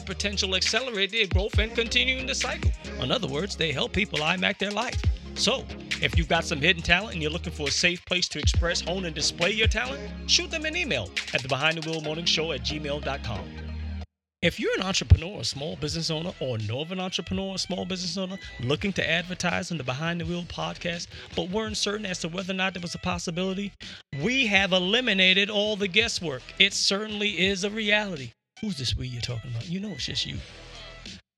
potential, accelerate their growth, and continuing the cycle. In other words, they help people IMAC their life. So, if you've got some hidden talent and you're looking for a safe place to express, hone, and display your talent, shoot them an email at the Behind the Wheel Morning Show at gmail.com. If you're an entrepreneur, a small business owner, or know of an entrepreneur, a small business owner looking to advertise on the Behind the Wheel podcast, but weren't certain as to whether or not there was a possibility, we have eliminated all the guesswork. It certainly is a reality. Who's this we you're talking about? You know it's just you.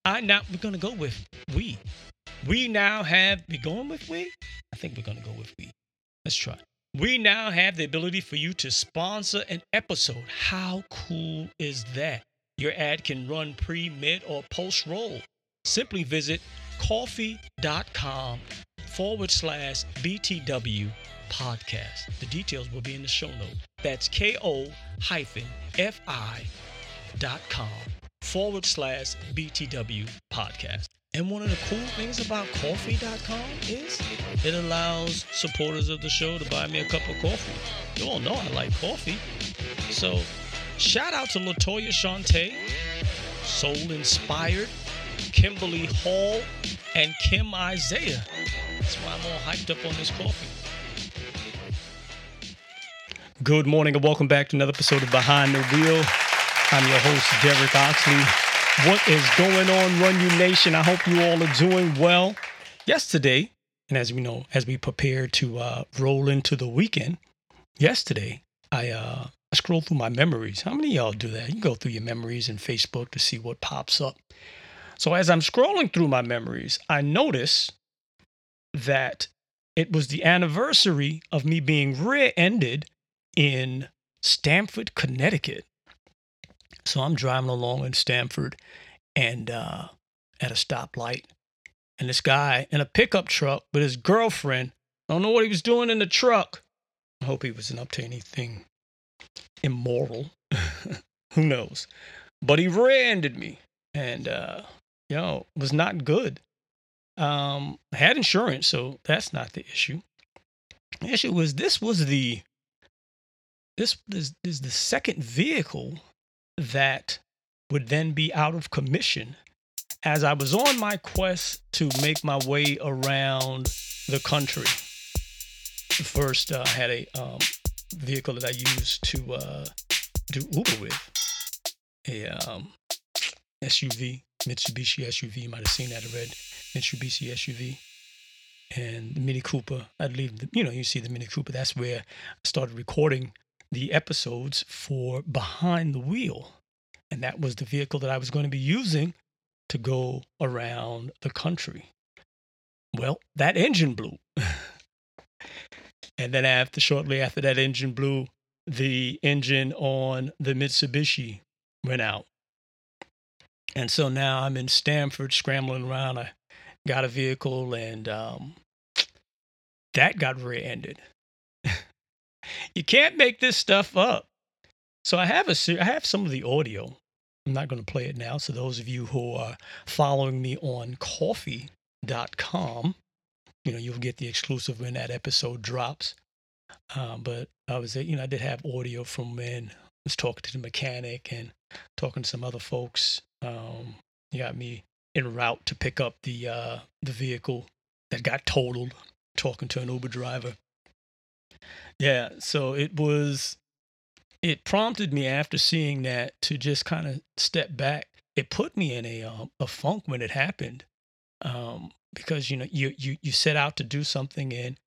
I now we're gonna go with we. We now have we going with we? I think we're gonna go with we. Let's try. We now have the ability for you to sponsor an episode. How cool is that? Your ad can run pre, mid, or post roll. Simply visit ko-fi.com forward slash BTW podcast. The details will be in the show note. That's ko hyphen fi dot com forward slash BTW podcast. And one of the cool things about ko-fi.com is it allows supporters of the show to buy me a cup of coffee. You all know I like coffee. So shout out to Latoya Shante, Soul Inspired, Kimberly Hall, and Kim Isaiah. That's why I'm all hyped up on this coffee. Good morning and welcome back to another episode of Behind the Wheel. I'm your host, Derek Oxley. What is going on, Run You Nation? I hope you all are doing well. Yesterday, and as we know, as we prepare to uh, roll into the weekend, yesterday I uh, I scrolled through my memories. How many y'all do that? You go through your memories in Facebook to see what pops up. So as I'm scrolling through my memories, I notice that it was the anniversary of me being rear-ended in Stamford, Connecticut. So I'm driving along in Stamford and uh, at a stoplight, and this guy in a pickup truck with his girlfriend. I don't know what he was doing in the truck. I hope he wasn't up to anything immoral. Who knows? But he rear-ended me, and uh, you know, was not good. Um, I had insurance, so that's not the issue. The issue was this was the this is, is the second vehicle that would then be out of commission as I was on my quest to make my way around the country. First, uh, I had a um, vehicle that I used to uh, do Uber with, a um, SUV, Mitsubishi SUV. You might have seen that, a red Mitsubishi SUV. And the Mini Cooper, I'd leave, the, you know, you see the Mini Cooper. That's where I started recording the episodes for Behind the Wheel. And that was the vehicle that I was going to be using to go around the country. Well, that engine blew. and then after shortly after that engine blew, the engine on the Mitsubishi went out. And so now I'm in Stamford scrambling around. I got a vehicle and um, that got rear-ended. You can't make this stuff up. So I have a I have some of the audio. I'm not going to play it now. So those of you who are following me on ko-fi.com. You know, you'll get the exclusive when that episode drops. Um, but I was, you know, I did have audio from when I was talking to the mechanic and talking to some other folks. Um, got me en route to pick up the uh, the vehicle that got totaled. Talking to an Uber driver. Yeah, so it was. It prompted me after seeing that to just kind of step back. It put me in a um, a funk when it happened, um, because you know you you you set out to do something and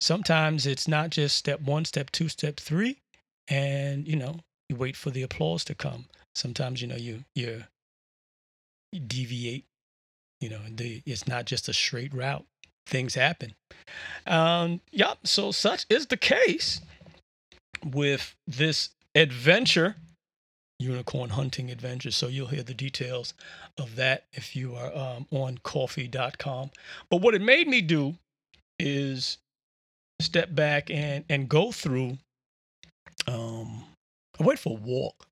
sometimes it's not just step one, step two, step three, and you know you wait for the applause to come. Sometimes you know you you, you deviate. You know, the, it's not just a straight route. Things happen. Um, yep. So such is the case with this adventure, unicorn hunting adventure. So you'll hear the details of that if you are um, on ko-fi.com. But what it made me do is step back and and go through um I went for a walk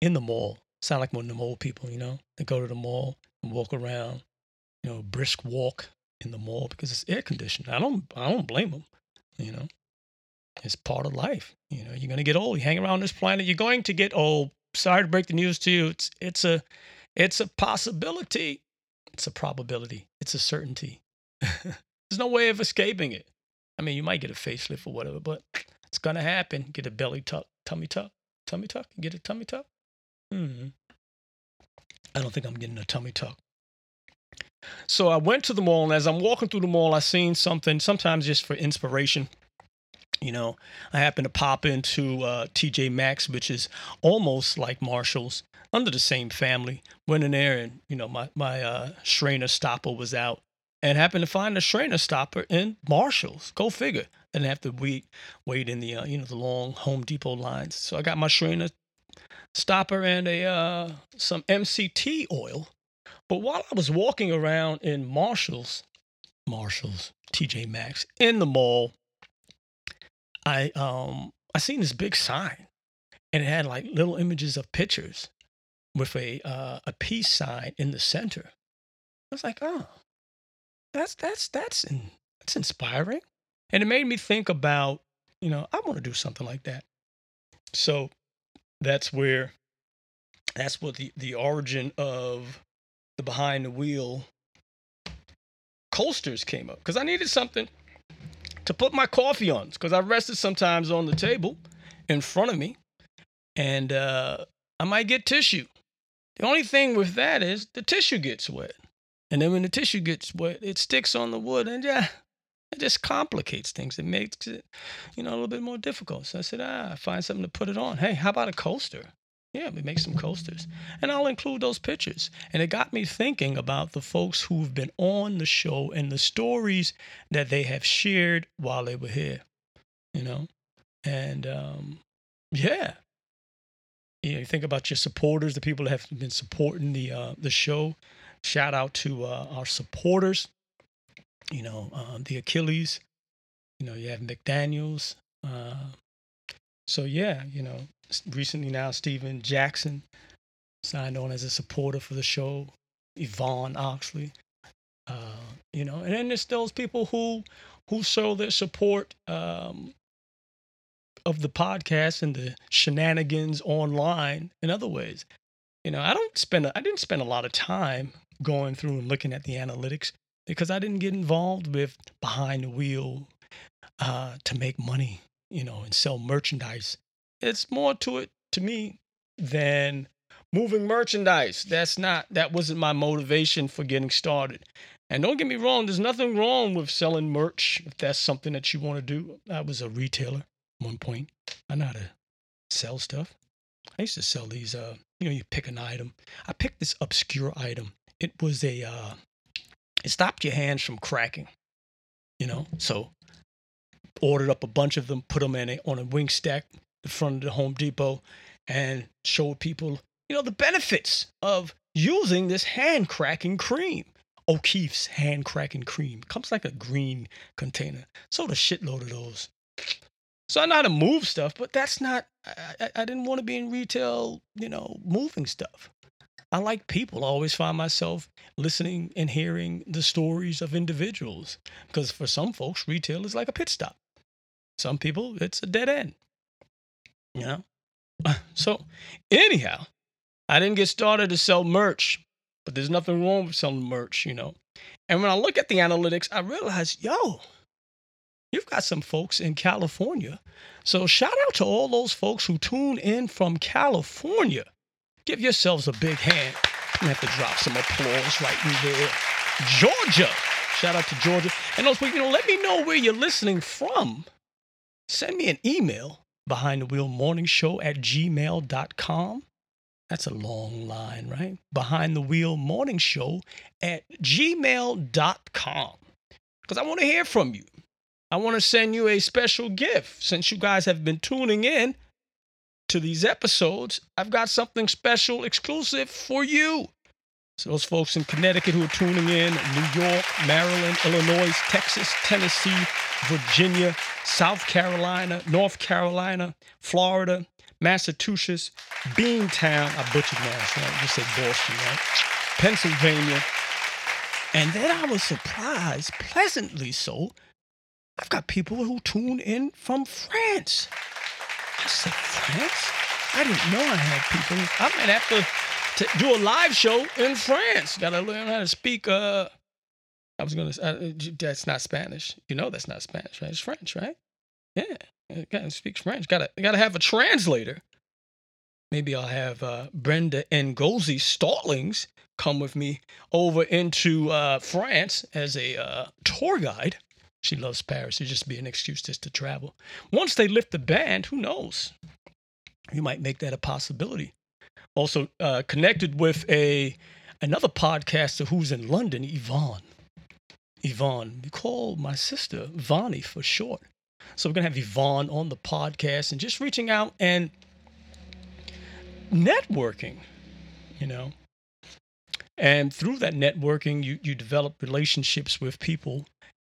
in the mall. Sound like one of them old people, you know? They go to the mall and walk around, you know, brisk walk in the mall because it's air conditioned. I don't I don't blame them, you know. It's part of life. You know, you're gonna get old. You hang around this planet, you're going to get old. Sorry to break the news to you. It's it's a it's a possibility. It's a probability. It's a certainty. There's no way of escaping it. I mean, you might get a facelift or whatever, but it's gonna happen. Get a belly tuck, tummy tuck, tummy tuck. Get a tummy tuck. Hmm. I don't think I'm getting a tummy tuck. So I went to the mall, and as I'm walking through the mall, I seen something. Sometimes just for inspiration. You know, I happened to pop into uh, TJ Maxx, which is almost like Marshalls, under the same family. Went in there, and you know, my my uh, stopper was out, and happened to find a Schraner stopper in Marshalls. Go figure. Didn't have to wait wait in the uh, you know the long Home Depot lines. So I got my Schraner stopper and a uh, some MCT oil. But while I was walking around in Marshalls, Marshalls, TJ Maxx in the mall, I um I seen this big sign, and it had like little images of pictures with a uh, a peace sign in the center. I was like, oh, that's that's that's in, that's inspiring, and it made me think about you know I want to do something like that. So that's where that's what the the origin of the behind the wheel coasters came up because I needed something to put my coffee on because I rested sometimes on the table in front of me, and uh, I might get tissue. The only thing with that is the tissue gets wet. And then when the tissue gets wet, it sticks on the wood and yeah, it just complicates things. It makes it, you know, a little bit more difficult. So I said, ah, find something to put it on. Hey, how about a coaster? Yeah, we make some coasters. And I'll include those pictures. And it got me thinking about the folks who've been on the show and the stories that they have shared while they were here. You know? And um, yeah. You, know, you think about your supporters, the people that have been supporting the uh, the show. Shout out to uh, our supporters. You know, um, the Achilles. You know, you have McDaniels. Uh, so yeah, you know, recently now Steven Jackson signed on as a supporter for the show. Yvonne Oxley. Uh, you know, and then there's those people who who show their support um, of the podcast and the shenanigans online in other ways. You know, I don't spend I didn't spend a lot of time going through and looking at the analytics because I didn't get involved with behind the wheel uh, to make money, you know, and sell merchandise. It's more to it to me than moving merchandise. That's not that wasn't my motivation for getting started. And don't get me wrong, there's nothing wrong with selling merch if that's something that you want to do. I was a retailer one point. I know how to sell stuff. I used to sell these uh, you know, you pick an item. I picked this obscure item it was a uh, it stopped your hands from cracking. You know, so ordered up a bunch of them, put them in a, on a wing stack in front of the Home Depot, and showed people you know the benefits of using this hand cracking cream. O'Keeffe's hand cracking cream comes like a green container. Sold a shitload of those. So I know how to move stuff, but that's not. I, I, I didn't want to be in retail, you know, moving stuff. I like people. I always find myself listening and hearing the stories of individuals because for some folks, retail is like a pit stop. Some people, it's a dead end. You know? So, anyhow, I didn't get started to sell merch, but there's nothing wrong with selling merch, you know? And when I look at the analytics, I realize, yo, you've got some folks in California. So, shout out to all those folks who tune in from California. Give yourselves a big hand. You have to drop some applause right in there. Georgia. Shout out to Georgia. And also, you know, let me know where you're listening from. Send me an email behind the wheel morning show at gmail.com. That's a long line, right? Behind the wheel morning show at gmail.com. Because I want to hear from you. I want to send you a special gift since you guys have been tuning in to these episodes. I've got something special exclusive for you. So, those folks in Connecticut who are tuning in, New York, Maryland, Illinois, Texas, Tennessee, Virginia, South Carolina, North Carolina, Florida, Massachusetts, Beantown, I butchered Mass? You said Boston, right? Pennsylvania. And then I was surprised, pleasantly so. I've got people who tune in from France. I said, France? I didn't know I had people. I might have to, to do a live show in France. Got to learn how to speak. Uh, I was gonna. Uh, that's not Spanish. You know that's not Spanish, right? It's French, right? Yeah, got to speak French. Got to got to have a translator. Maybe I'll have uh, Brenda Ngozi Stallings come with me over into uh, France as a uh, tour guide. She loves Paris. It'd just be an excuse just to travel. Once they lift the ban, who knows? You might make that a possibility. Also uh, connected with a another podcaster who's in London, Yvonne. Yvonne, we call my sister Vonnie for short. So we're gonna have Yvonne on the podcast and just reaching out and networking, you know. And through that networking, you you develop relationships with people.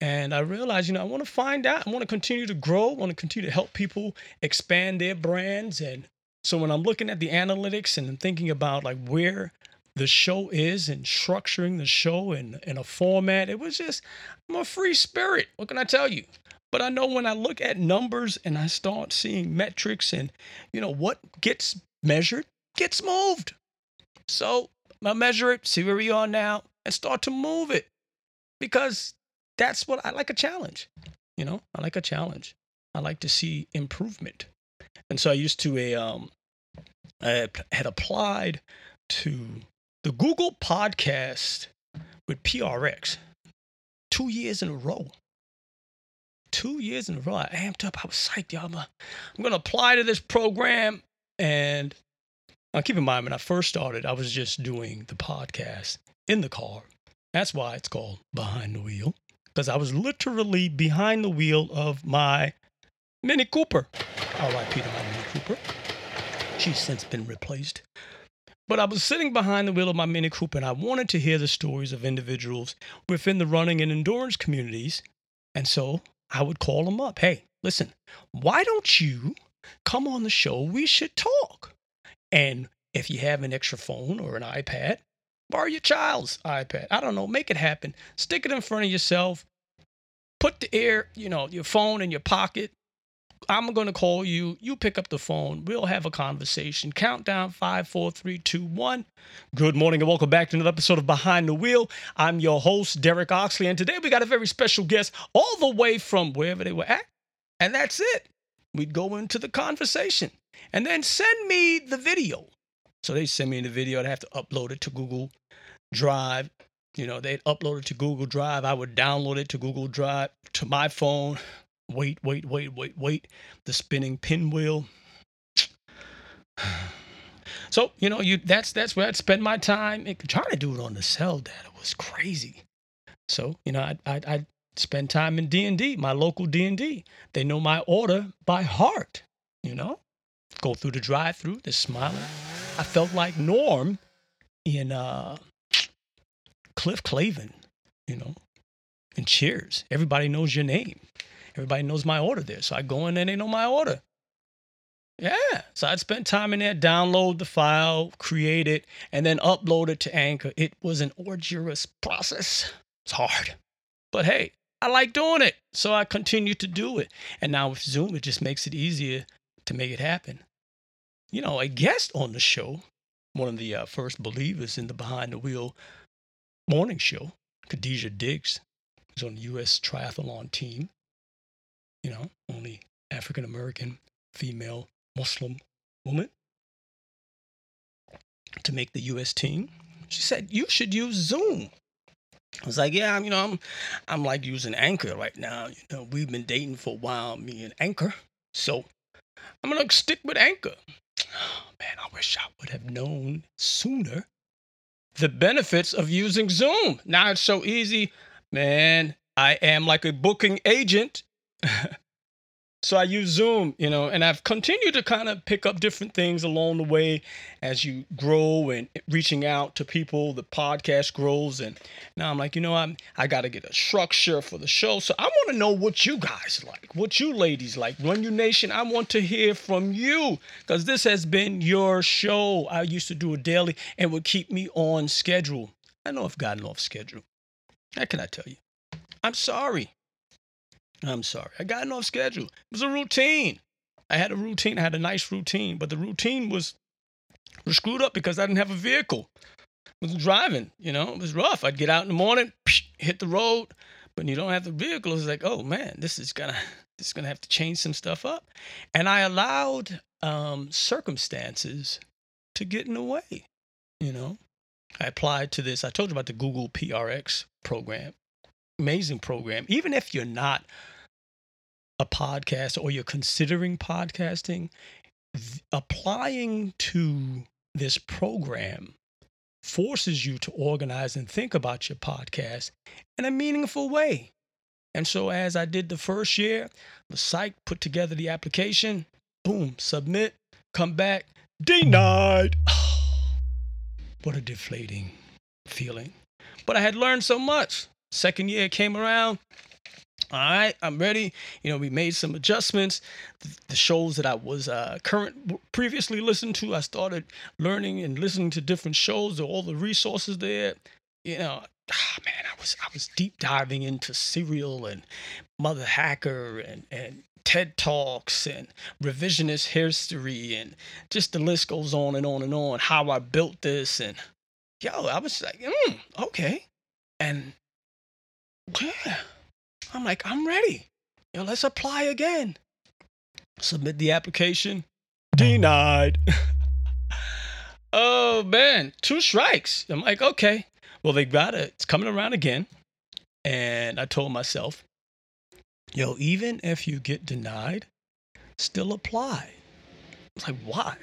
And I realized, you know, I want to find out. I want to continue to grow. I want to continue to help people expand their brands. And so when I'm looking at the analytics and thinking about like where the show is and structuring the show in, in a format, it was just, I'm a free spirit. What can I tell you? But I know when I look at numbers and I start seeing metrics and, you know, what gets measured gets moved. So I measure it, see where we are now, and start to move it because that's what I like a challenge. You know, I like a challenge. I like to see improvement. And so I used to a um I had applied to the Google podcast with PRX two years in a row. Two years in a row. I amped up. I was psyched, y'all. I'm, I'm going to apply to this program. And now keep in mind, when I first started, I was just doing the podcast in the car. That's why it's called Behind the Wheel because I was literally behind the wheel of my Mini Cooper. R.I.P. to my Mini Cooper. She's since been replaced. But I was sitting behind the wheel of my Mini Cooper and I wanted to hear the stories of individuals within the running and endurance communities. And so I would call them up. Hey, listen, why don't you come on the show? We should talk. And if you have an extra phone or an iPad, Borrow your child's iPad. I don't know. Make it happen. Stick it in front of yourself. Put the air, you know, your phone in your pocket. I'm going to call you. You pick up the phone. We'll have a conversation. Countdown five, four, three, two, one. Good morning and welcome back to another episode of Behind the Wheel. I'm your host, Derek Oxley, and today we got a very special guest all the way from wherever they were at. And that's it. We'd go into the conversation and then send me the video. So they send me the video. I'd have to upload it to Google Drive. You know, they'd upload it to Google Drive. I would download it to Google Drive to my phone. Wait, wait, wait, wait, wait. The spinning pinwheel. So you know, you that's that's where I'd spend my time. It, trying to do it on the cell data was crazy. So you know, I'd, I'd, I'd spend time in D and D, my local D and D. They know my order by heart. You know, go through the drive-through, they're smiling. I felt like Norm in uh, Cliff Clavin, you know, and Cheers. Everybody knows your name. Everybody knows my order there. So I go in and they know my order. Yeah. So I'd spend time in there, download the file, create it, and then upload it to Anchor. It was an arduous process. It's hard. But hey, I like doing it. So I continue to do it. And now with Zoom, it just makes it easier to make it happen. You know, a guest on the show, one of the uh, first believers in the Behind the Wheel morning show, Khadijah Diggs, who's on the U.S. triathlon team. You know, only African American female Muslim woman to make the U.S. team. She said, You should use Zoom. I was like, yeah, I'm, you know, I'm, I'm like using Anchor right now. You know, we've been dating for a while, me and Anchor. So I'm gonna stick with Anchor. Oh, man, I wish I would have known sooner the benefits of using Zoom. Now it's so easy, man. I am like a booking agent. So I use Zoom, you know, and I've continued to kind of pick up different things along the way as you grow and reaching out to people. The podcast grows, and now I'm like, you know, I'm I got to get a structure for the show. So I want to know what you guys like, what you ladies like. Run Your Nation, I want to hear from you because this has been your show. I used to do it daily and would keep me on schedule. I know I've gotten off schedule. How can I tell you? I'm sorry. I'm sorry. I got off schedule. It was a routine. I had a routine. I had a nice routine, but the routine was, was screwed up because I didn't have a vehicle. I was driving, you know, it was rough. I'd get out in the morning, hit the road, but you don't have the vehicle. It's like, oh man, this is gonna this is gonna have to change some stuff up. And I allowed um, circumstances to get in the way, you know. I applied to this. I told you about the Google PRX program. Amazing program. Even if you're not a podcast or you're considering podcasting, th- applying to this program forces you to organize and think about your podcast in a meaningful way. And so, as I did the first year, the site put together the application, boom, submit, come back, denied. what a deflating feeling. But I had learned so much. Second year came around, all right, I'm ready. You know, we made some adjustments. The shows that I was uh, current previously listened to, I started learning and listening to different shows. All the resources there. You know, ah, man, I was I was deep diving into Serial and Mother Hacker and and TED Talks and revisionist history and just the list goes on and on and on. How I built this and yo, I was like, mm, okay, and yeah I'm like, I'm ready. Know, let's apply again. Submit the application. Denied. oh man, two strikes. I'm like, okay. Well, they got it. It's coming around again. And I told myself, yo, even if you get denied, still apply. I was like, why?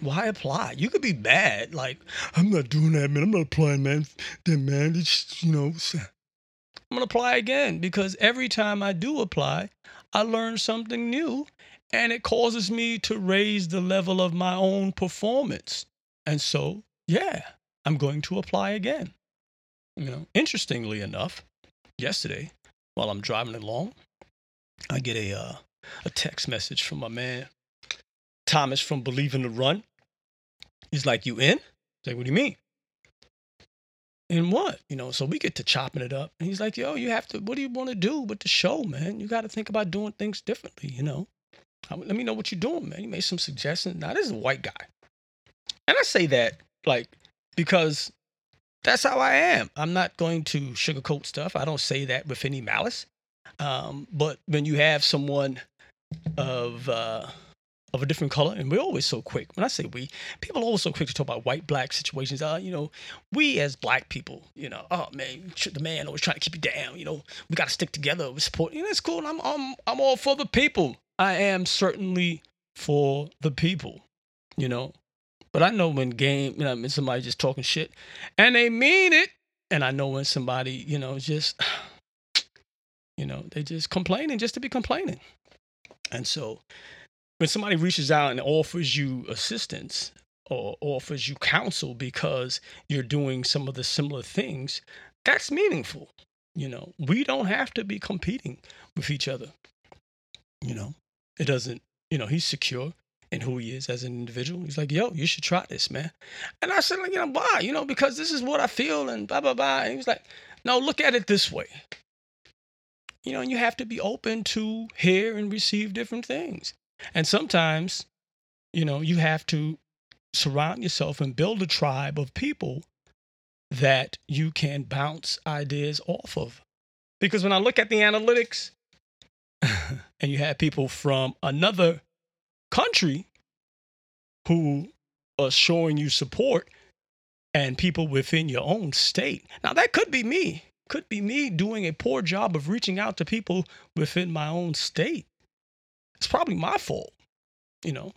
Why apply? You could be bad. Like, I'm not doing that, man. I'm not applying, man. Then, man, it's, you know, I'm going to apply again because every time I do apply, I learn something new and it causes me to raise the level of my own performance. And so, yeah, I'm going to apply again. You know, interestingly enough, yesterday while I'm driving along, I get a uh, a text message from my man Thomas from Believe in the Run. He's like, "You in?" I like, "What do you mean?" And what? You know, so we get to chopping it up. And he's like, yo, you have to, what do you want to do with the show, man? You got to think about doing things differently, you know? Let me know what you're doing, man. He made some suggestions. Now, this is a white guy. And I say that, like, because that's how I am. I'm not going to sugarcoat stuff. I don't say that with any malice. Um, but when you have someone of, uh, of a different color, and we're always so quick. When I say we, people are always so quick to talk about white black situations. Uh, you know, we as black people, you know, oh man, the man always trying to keep you down. You know, we got to stick together. We support. You know, it's cool. I'm I'm I'm all for the people. I am certainly for the people. You know, but I know when game, you know, when somebody just talking shit, and they mean it, and I know when somebody, you know, just, you know, they just complaining just to be complaining, and so when somebody reaches out and offers you assistance or offers you counsel because you're doing some of the similar things, that's meaningful. You know, we don't have to be competing with each other. You know, it doesn't, you know, he's secure. and who he is as an individual. He's like, yo, you should try this, man. And I said, like, you know, why? You know, because this is what I feel and blah, blah, blah. And he was like, no, look at it this way. You know, and you have to be open to hear and receive different things. And sometimes, you know, you have to surround yourself and build a tribe of people that you can bounce ideas off of. Because when I look at the analytics, and you have people from another country who are showing you support and people within your own state. Now, that could be me, could be me doing a poor job of reaching out to people within my own state. It's probably my fault, you know.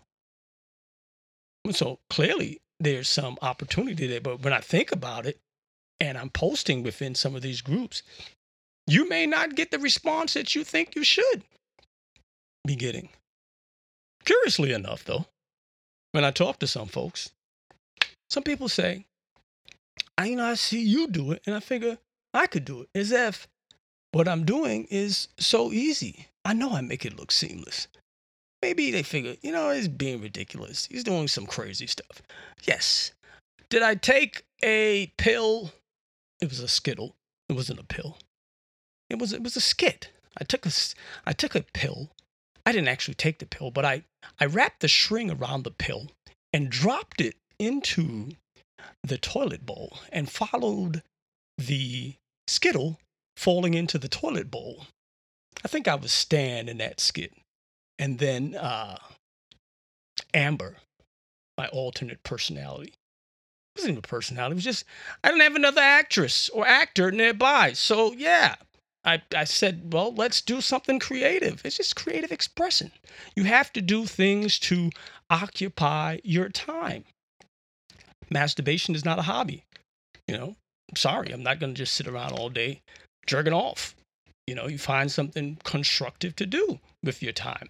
And So clearly, there's some opportunity there. But when I think about it, and I'm posting within some of these groups, you may not get the response that you think you should be getting. Curiously enough, though, when I talk to some folks, some people say, I you know I see you do it, and I figure I could do it. As if what I'm doing is so easy. I know I make it look seamless. Maybe they figure, you know, he's being ridiculous. He's doing some crazy stuff. Yes. Did I take a pill? It was a skittle. It wasn't a pill. It was it was a skit. I took a I took a pill. I didn't actually take the pill, but I I wrapped the string around the pill and dropped it into the toilet bowl and followed the skittle falling into the toilet bowl. I think I was Stan in that skit. And then uh, Amber, my alternate personality. It wasn't even a personality. It was just I didn't have another actress or actor nearby. So yeah, I, I said, well, let's do something creative. It's just creative expression. You have to do things to occupy your time. Masturbation is not a hobby. You know, I'm sorry, I'm not going to just sit around all day jerking off. You know, you find something constructive to do with your time.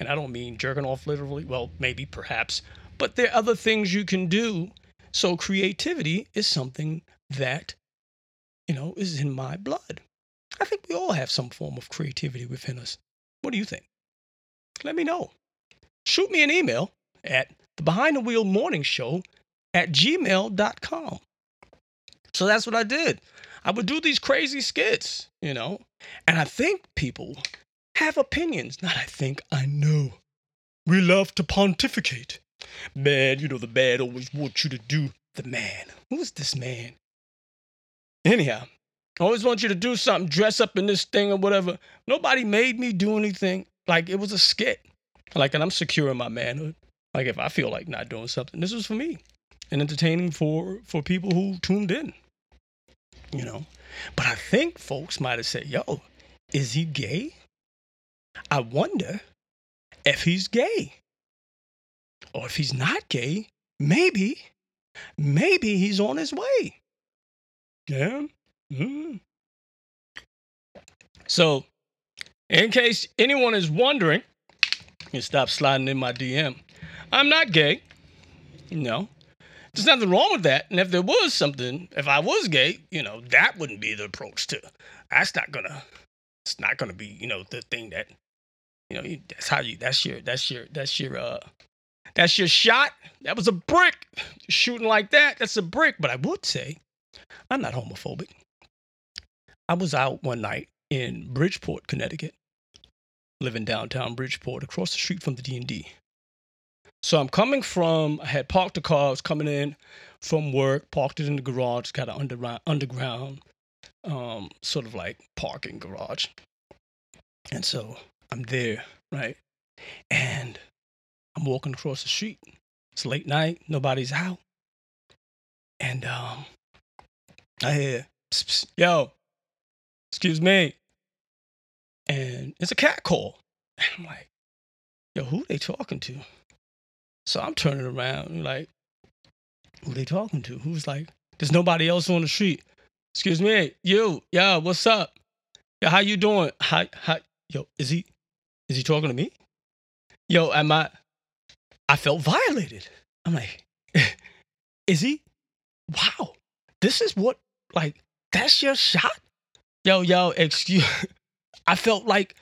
And I don't mean jerking off literally, well, maybe, perhaps, but there are other things you can do. So creativity is something that, you know, is in my blood. I think we all have some form of creativity within us. What do you think? Let me know. Shoot me an email at the Behind the Wheel Morning Show at gmail.com. So that's what I did. I would do these crazy skits, you know, and I think people have opinions. Not I think, I know. We love to pontificate. Man, you know, the man always wants you to do the man. Who is this man? Anyhow, I always want you to do something, dress up in this thing or whatever. Nobody made me do anything. Like it was a skit. Like, and I'm secure in my manhood. Like if I feel like not doing something, this was for me and entertaining for for people who tuned in. You know, but I think folks might have said, "Yo, is he gay?" I wonder if he's gay, or if he's not gay. Maybe, maybe he's on his way. Yeah, Mm. So, in case anyone is wondering, you stop sliding in my DM. I'm not gay. No. There's nothing wrong with that. And if there was something, if I was gay, you know, that wouldn't be the approach to. That's not gonna. It's not gonna be, you know, the thing that, you know, that's how you. That's your. That's your. That's your. uh That's your shot. That was a brick. Shooting like that. That's a brick. But I would say, I'm not homophobic. I was out one night in Bridgeport, Connecticut, living downtown Bridgeport, across the street from the D&D. So I'm coming from, I had parked the car, I was coming in from work, parked it in the garage, got an underground, underground um, sort of like parking garage. And so I'm there, right? And I'm walking across the street. It's late night, nobody's out. And um, I hear, psst, psst, yo, excuse me. And it's a cat call. And I'm like, yo, who they talking to? So I'm turning around, like, who they talking to? Who's like, there's nobody else on the street. Excuse me, you, yo, what's up? Yo, how you doing? Hi, hi, yo, is he, is he talking to me? Yo, am I, I felt violated. I'm like, is he? Wow, this is what, like, that's your shot? yo, yo, excuse. I felt like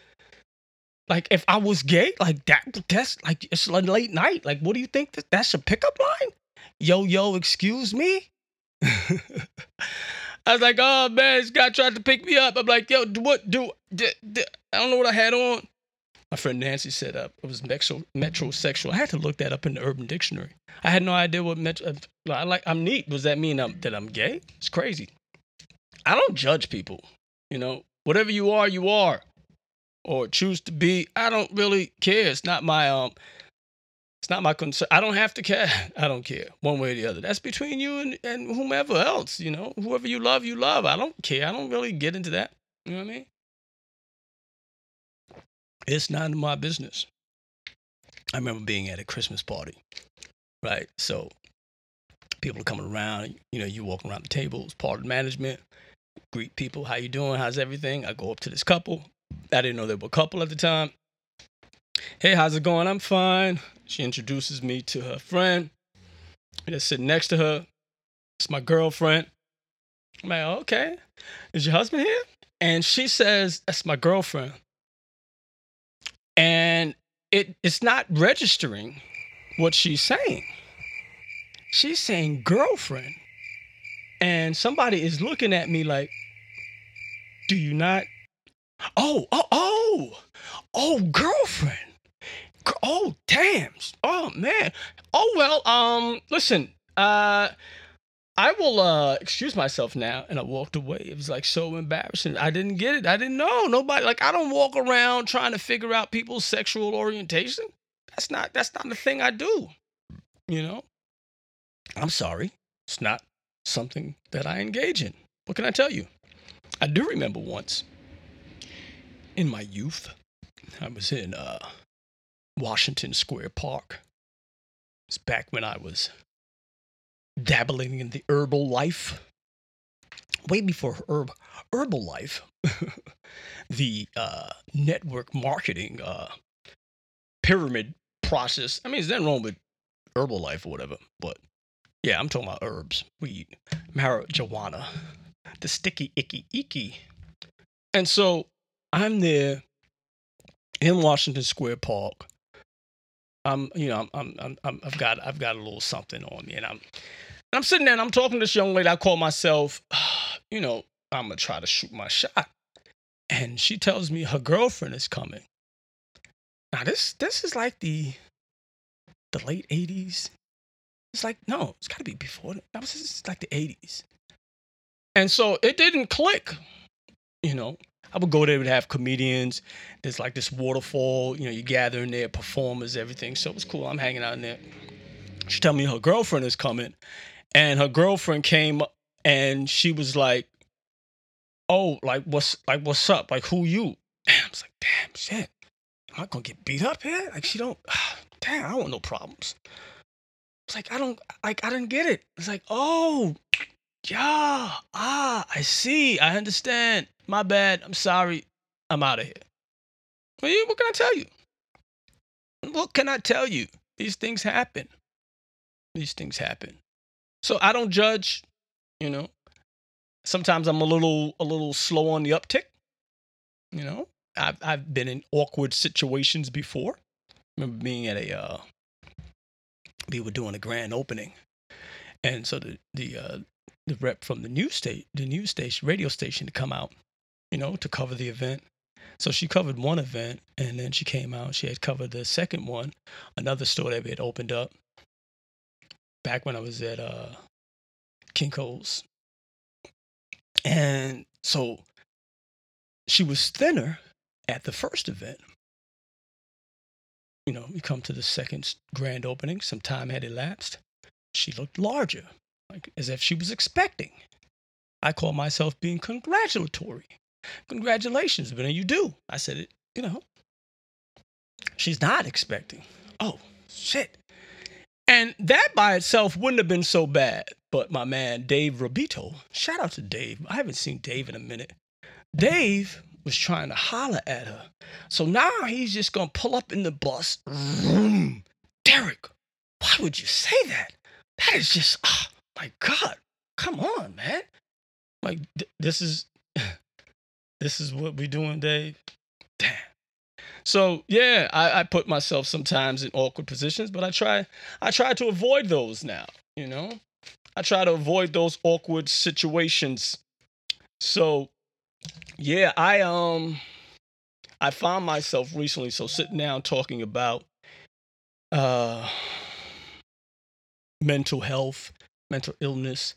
Like if I was gay, like that that's like it's a late night. Like what do you think that that's a pickup line? Yo, yo, excuse me? I was like, oh man, this guy tried to pick me up. I'm like, yo, what do, do, do I don't know what I had on. My friend Nancy said uh, it was metro, metrosexual. I had to look that up in the Urban Dictionary. I had no idea what metro. Uh, I like. I'm neat. Does that mean I'm, that I'm gay? It's crazy. I don't judge people. You know, whatever you are, you are, or choose to be. I don't really care. It's not my um. It's not my concern. I don't have to care. I don't care one way or the other. That's between you and, and whomever else. You know, whoever you love, you love. I don't care. I don't really get into that. You know what I mean? It's none of my business. I remember being at a Christmas party, right? So people are coming around. You know, you walk around the tables, part of management, greet people. How you doing? How's everything? I go up to this couple. I didn't know they were a couple at the time. Hey, how's it going? I'm fine. She introduces me to her friend. That's sitting next to her. It's my girlfriend. I'm like, okay. Is your husband here? And she says, That's my girlfriend and it it's not registering what she's saying. She's saying girlfriend. And somebody is looking at me like, do you not? Oh, oh, oh, oh, girlfriend. Oh, damn. Oh, man. Oh, well, um, listen, uh, I will uh excuse myself now. And I walked away. It was like so embarrassing. I didn't get it. I didn't know. Nobody like I don't walk around trying to figure out people's sexual orientation. That's not that's not the thing I do. You know? I'm sorry. It's not something that I engage in. What can I tell you? I do remember once in my youth, I was in uh Washington Square Park. It's back when I was dabbling in the herbal life. Way before herb, Herbalife, the uh, network marketing uh, pyramid process. I mean, is nothing wrong with Herbalife or whatever, but yeah, I'm talking about herbs, weed, marijuana, the sticky, icky, icky. And so I'm there in Washington Square Park. I'm, you know, I'm, I'm, I'm, I've got, I've got a little something on me, and I'm, I'm sitting there and I'm talking to this young lady. I call myself, you know, I'm gonna try to shoot my shot. And she tells me her girlfriend is coming. Now this this is like the the late 80s. It's like, no, it's gotta be before that was like the 80s. And so it didn't click, you know. I would go there and have comedians. There's like this waterfall, you know, you gather in there, performers, everything. So it was cool. I'm hanging out in there. She tell me her girlfriend is coming and her girlfriend came and she was like, "Oh, like what's like what's up? Like who you?" And I was like, "Damn, shit, am I gonna get beat up here?" Like she don't. Damn, I don't want no problems. It's like I don't like I didn't get it. It's like, oh, yeah, ah, I see, I understand. My bad. I'm sorry. I'm out of here. Well, what can I tell you? What can I tell you? These things happen. These things happen. So I don't judge, you know. Sometimes I'm a little a little slow on the uptick. You know, I've I've been in awkward situations before. Remember being at a uh, we were doing a grand opening, and so the the uh, the rep from the news state the news station radio station to come out, you know, to cover the event. So she covered one event, and then she came out. She had covered the second one, another store that we had opened up, back when I was at uh, Kinko's. And so she was thinner at the first event. You know, we come to the second grand opening, some time had elapsed. She looked larger, like as if she was expecting. I call myself being congratulatory. Congratulations, but you do. I said it, you know. She's not expecting. Oh, shit. And that by itself wouldn't have been so bad. But my man, Dave Robito, shout out to Dave. I haven't seen Dave in a minute. Dave was trying to holler at her. So now he's just going to pull up in the bus. Vroom. Derek, why would you say that? That is just, oh my God. Come on, man. Like, th- this is. This is what we doing, Dave. Damn. So yeah, I, I put myself sometimes in awkward positions, but I try I try to avoid those now. You know, I try to avoid those awkward situations. So yeah, I um I found myself recently so sitting down talking about uh mental health, mental illness.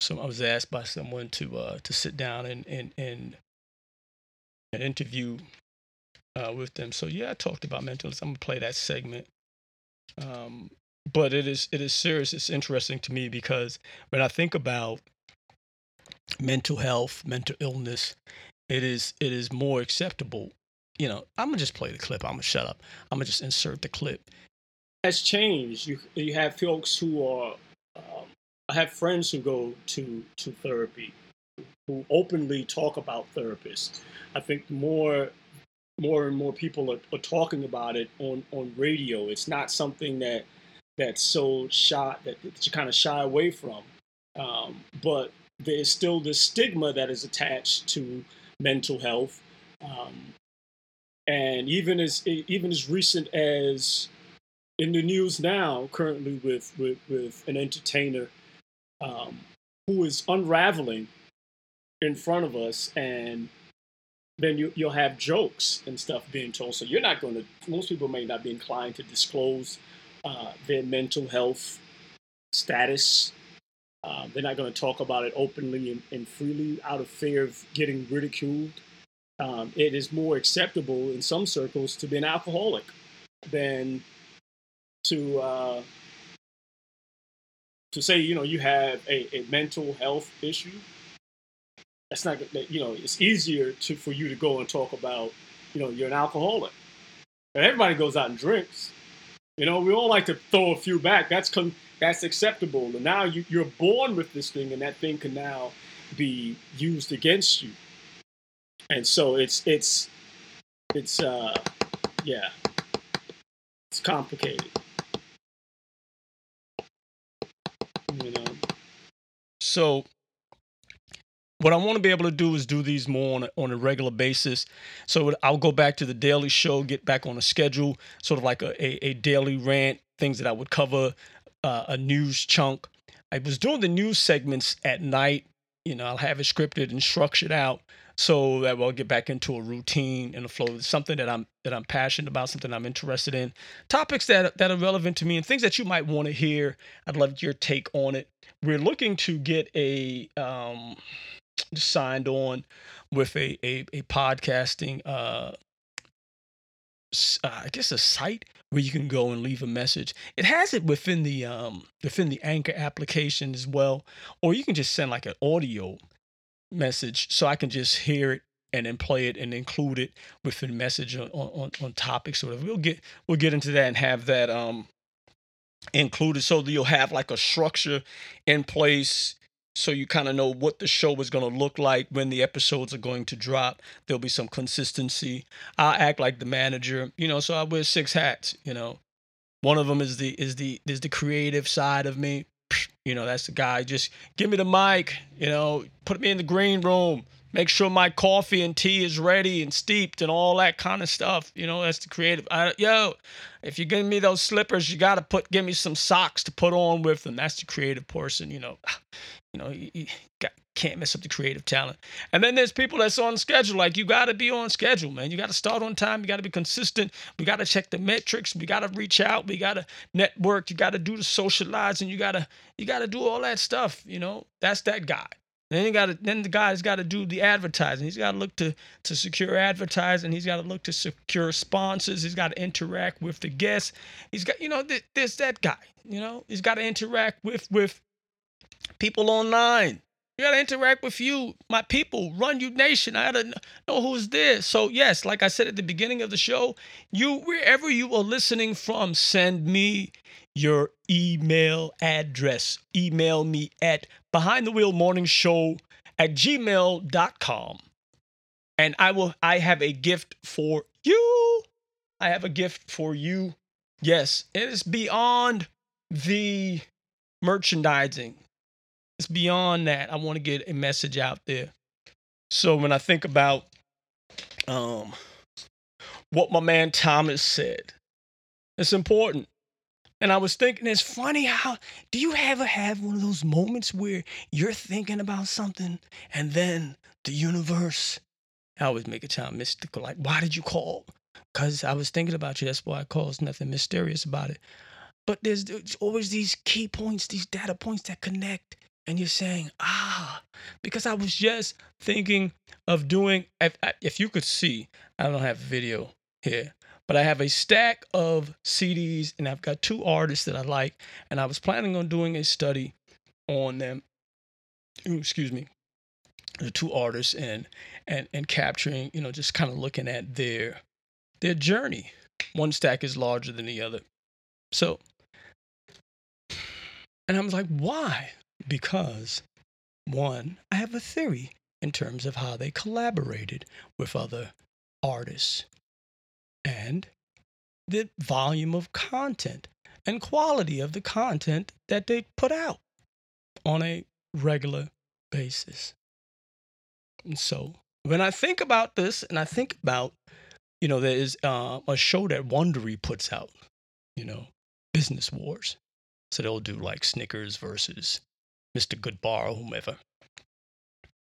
So I was asked by someone to uh to sit down and and and an interview uh, with them. So yeah, I talked about mental illness. I'm gonna play that segment. Um, but it is it is serious. It's interesting to me because when I think about mental health, mental illness, it is it is more acceptable. You know, I'm gonna just play the clip. I'm gonna shut up. I'm gonna just insert the clip. Has changed. You you have folks who are. Um, I have friends who go to to therapy, who openly talk about therapists. I think more more and more people are, are talking about it on on radio. It's not something that that's so shy that, that you kind of shy away from. Um, but there's still this stigma that is attached to mental health. Um, and even as even as recent as in the news now, currently with with, with an entertainer um, who is unraveling in front of us, and then you, you'll have jokes and stuff being told. So you're not going to. Most people may not be inclined to disclose uh, their mental health status. Uh, they're not going to talk about it openly and, and, freely out of fear of getting ridiculed. Um, it is more acceptable in some circles to be an alcoholic than to uh, to say you know you have a, a mental health issue. That's not you know it's easier to for you to go and talk about you know you're an alcoholic. And everybody goes out and drinks. You know, we all like to throw a few back. That's that's acceptable. And now you, you're born with this thing, and that thing can now be used against you. And so it's it's it's uh yeah, it's complicated. You know. So what I want to be able to do is do these more on a, on a regular basis. So I'll go back to the daily show, get back on a schedule, sort of like a, a, a daily rant, things that I would cover, uh, a news chunk. I was doing the news segments at night. You know, I'll have it scripted and structured out so that we'll get back into a routine and a flow. Something that I'm that I'm passionate about, something I'm interested in, topics that that are relevant to me, and things that you might want to hear. I'd love your take on it. We're looking to get a um, signed on with a a, a podcasting uh, uh, I guess a site where you can go and leave a message. It has it within the um within the Anchor application as well, or you can just send like an audio message so I can just hear it and then play it and include it within message on on, on topics. Sort of, we'll get we'll get into that and have that um included so that you'll have like a structure in place so you kind of know what the show is going to look like when the episodes are going to drop. There'll be some consistency. I act like the manager, you know, so I wear six hats, you know. One of them is the is the is the creative side of me. You know, that's the guy. Just give me the mic, you know, put me in the green room, make sure my coffee and tea is ready and steeped and all that kind of stuff. You know, that's the creative. I, yo, if you give me those slippers, you got to put give me some socks to put on with them. That's the creative person. You know, you know, you, you got, can't mess up the creative talent. And then there's people that's on schedule. Like you got to be on schedule, man. You got to start on time. You got to be consistent. We got to check the metrics. We got to reach out. We got to network. You got to do the socializing. You got to you got to do all that stuff. You know, that's that guy. Then you got then the guy's got to do the advertising. He's got to look to to secure advertising. He's got to look to secure sponsors. He's got to interact with the guests. He's got you know th- there's that guy. You know he's got to interact with with people online. You got to interact with you, my people. Run you nation. I got to know who's there. So yes, like I said at the beginning of the show, you wherever you are listening from, send me your email address. Email me at behind the wheel morning show at gmail.com. And I will I have a gift for you. I have a gift for you. Yes, it is beyond the merchandising. It's beyond that. I want to get a message out there. So when I think about um what my man Thomas said. It's important. And I was thinking, it's funny how do you ever have one of those moments where you're thinking about something and then the universe? I always make it sound mystical. Like, why did you call? Because I was thinking about you. That's why I call. There's nothing mysterious about it. But there's, there's always these key points, these data points that connect. And you're saying, ah, because I was just thinking of doing, if, if you could see, I don't have video here, but I have a stack of CDs and I've got two artists that I like. And I was planning on doing a study on them. Excuse me. The two artists and and and capturing, you know, just kind of looking at their their journey. One stack is larger than the other. So and I was like, why? Because one, I have a theory in terms of how they collaborated with other artists and the volume of content and quality of the content that they put out on a regular basis. And so when I think about this and I think about, you know, there is uh, a show that Wondery puts out, you know, Business Wars. So they'll do like Snickers versus Mr. Goodbar or whomever.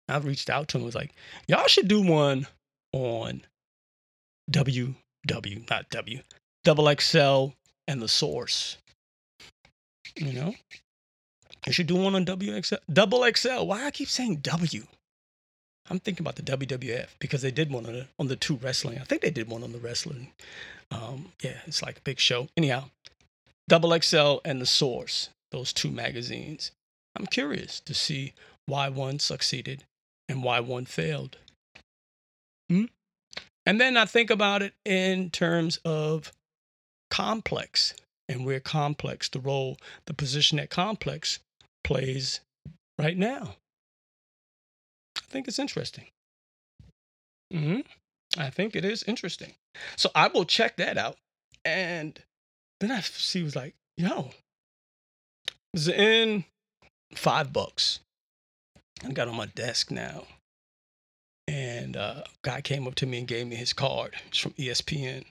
I reached out to him, and was like, y'all should do one on W W, not W, double XL and the source. You know? I should do one on WXL. Double XL. Why I keep saying W? I'm thinking about the WWF because they did one on the on the two wrestling. I think they did one on the wrestling. Um, yeah, it's like a big show. Anyhow, Double XL and the Source, those two magazines. I'm curious to see why one succeeded and why one failed. Hmm? And then I think about it in terms of complex and where complex, the role, the position that complex plays right now. I think it's interesting. Mm-hmm. I think it is interesting. So I will check that out. And then I see was like, yo, it's in five bucks. I got on my desk now and uh, guy came up to me and gave me his card. It's from ESPN.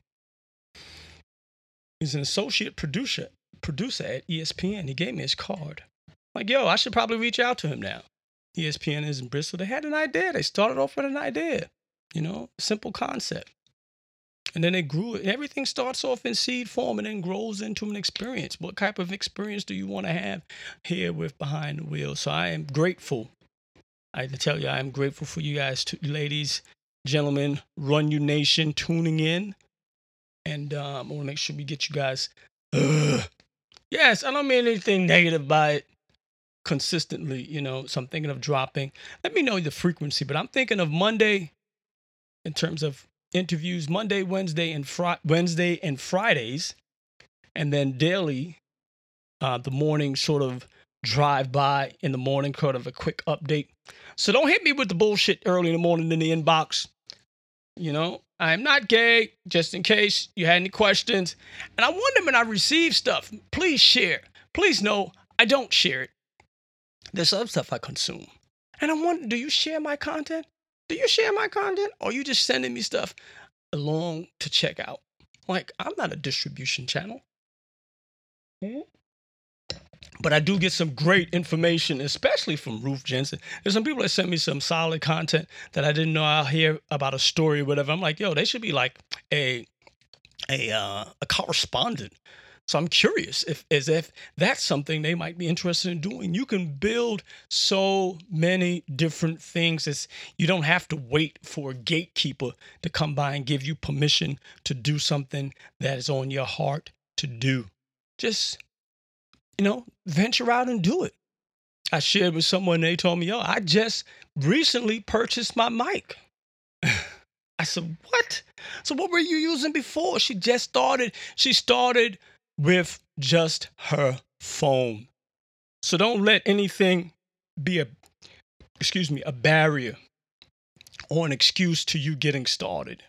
He's an associate producer producer at ESPN. He gave me his card. Like, yo, I should probably reach out to him now. ESPN is in Bristol. They had an idea. They started off with an idea, you know, simple concept. And then they grew it. Everything starts off in seed form and then grows into an experience. What type of experience do you want to have here with Behind the Wheel? So I am grateful I tell you, I'm grateful for you guys, ladies, gentlemen, Run You Nation tuning in. And um, I want to make sure we get you guys. Yes, I don't mean anything negative by it consistently, you know. So I'm thinking of dropping. Let me know the frequency, but I'm thinking of Monday in terms of interviews, Monday, Wednesday, and Fri- Wednesday and Fridays, and then daily, uh, the morning sort of drive by in the morning, sort of a quick update. So don't hit me with the bullshit early in the morning in the inbox. You know, I'm not gay, just in case you had any questions. And I wonder when I receive stuff, please share. Please know I don't share it. There's other stuff I consume. And I wonder, do you share my content? Do you share my content? Or you just sending me stuff along to check out? Like, I'm not a distribution channel. Hmm? But I do get some great information, especially from Ruth Jensen. There's some people that sent me some solid content that I didn't know I'll hear about a story or whatever. I'm like, yo, they should be like a a uh, a correspondent. So I'm curious if as if that's something they might be interested in doing. You can build so many different things. It's, you don't have to wait for a gatekeeper to come by and give you permission to do something that is on your heart to do. Just you know, venture out and do it. I shared with someone, they told me, yo, I just recently purchased my mic. I said, what? So what were you using before? She just started, she started with just her phone. So don't let anything be a, excuse me, a barrier or an excuse to you getting started.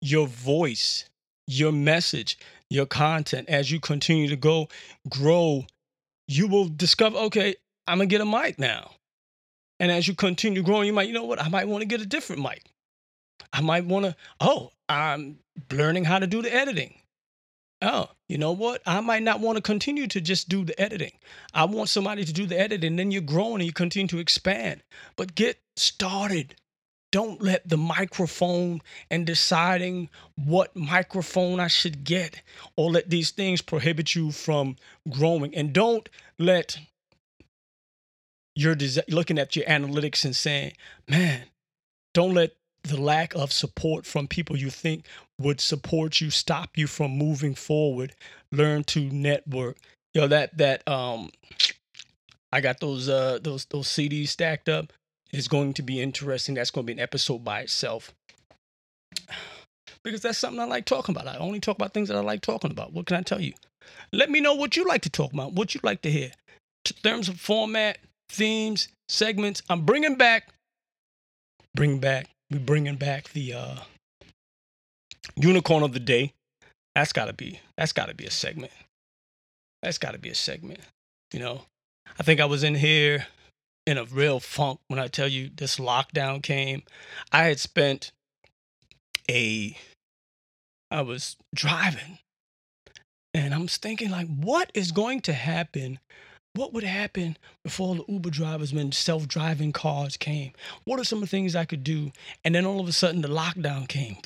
Your voice, your message, your content as you continue to go grow you will discover okay i'm gonna get a mic now and as you continue growing you might you know what i might want to get a different mic I might want to, oh, I'm learning how to do the editing. Oh, you know what? I might not want to continue to just do the editing. I want somebody to do the editing. Then you're growing and you continue to expand. But get started. Don't let the microphone and deciding what microphone I should get or let these things prohibit you from growing. And don't let your looking at your analytics and saying, man, don't let the lack of support from people you think would support you stop you from moving forward. Learn to network. Yo, that that um I got those uh those those CDs stacked up. It's going to be interesting. That's going to be an episode by itself. Because that's something I like talking about. I only talk about things that I like talking about. What can I tell you? Let me know what you like to talk about, what you like to hear. In terms of format, themes, segments, I'm bringing back, bring back, we're bringing back the uh, unicorn of the day. That's gotta be, that's gotta be a segment. That's gotta be a segment. You know, I think I was in here in a real funk when I tell you this lockdown came. I had spent a I was driving and I'm thinking like what is going to happen? What would happen before the Uber drivers when self-driving cars came? What are some of the things I could do? And then all of a sudden the lockdown came.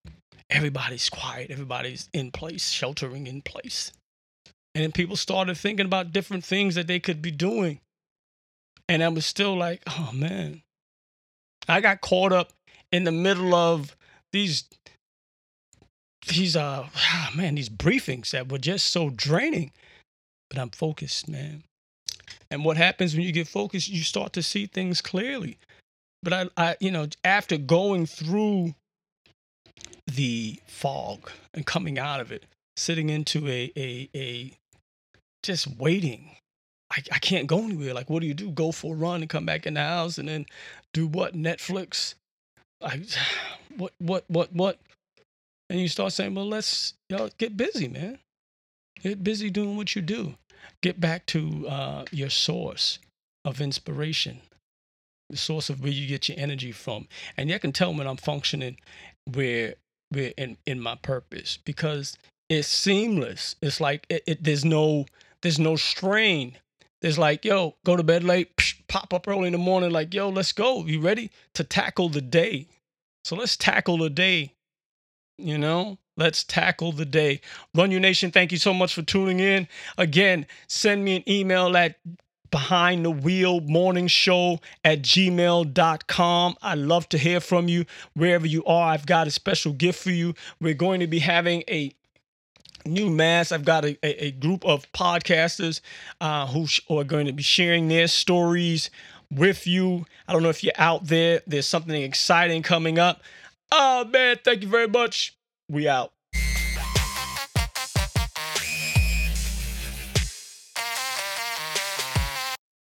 Everybody's quiet, everybody's in place, sheltering in place. And then people started thinking about different things that they could be doing. And I was still like, oh man. I got caught up in the middle of these these uh man, these briefings that were just so draining. But I'm focused, man. And what happens when you get focused, you start to see things clearly. But I, I you know, after going through the fog and coming out of it, sitting into a a a just waiting. I, I can't go anywhere. Like, what do you do? Go for a run and come back in the house and then do what? Netflix? Like, what, what, what, what? And you start saying, well, let's you know, get busy, man. Get busy doing what you do. Get back to uh, your source of inspiration, the source of where you get your energy from. And you can tell when I'm functioning where, where in, in my purpose because it's seamless. It's like it, it there's no there's no strain. There's like, yo, go to bed late, pop up early in the morning, like, yo, let's go. You ready to tackle the day? So let's tackle the day. You know, let's tackle the day. Run Your Nation, thank you so much for tuning in. Again, send me an email at behind the wheel morning show at gmail.com i love to hear from you wherever you are i've got a special gift for you we're going to be having a new mass. I've got a, a, a group of podcasters uh, who sh- are going to be sharing their stories with you. I don't know if you're out there. There's something exciting coming up. Oh man thank you very much. We out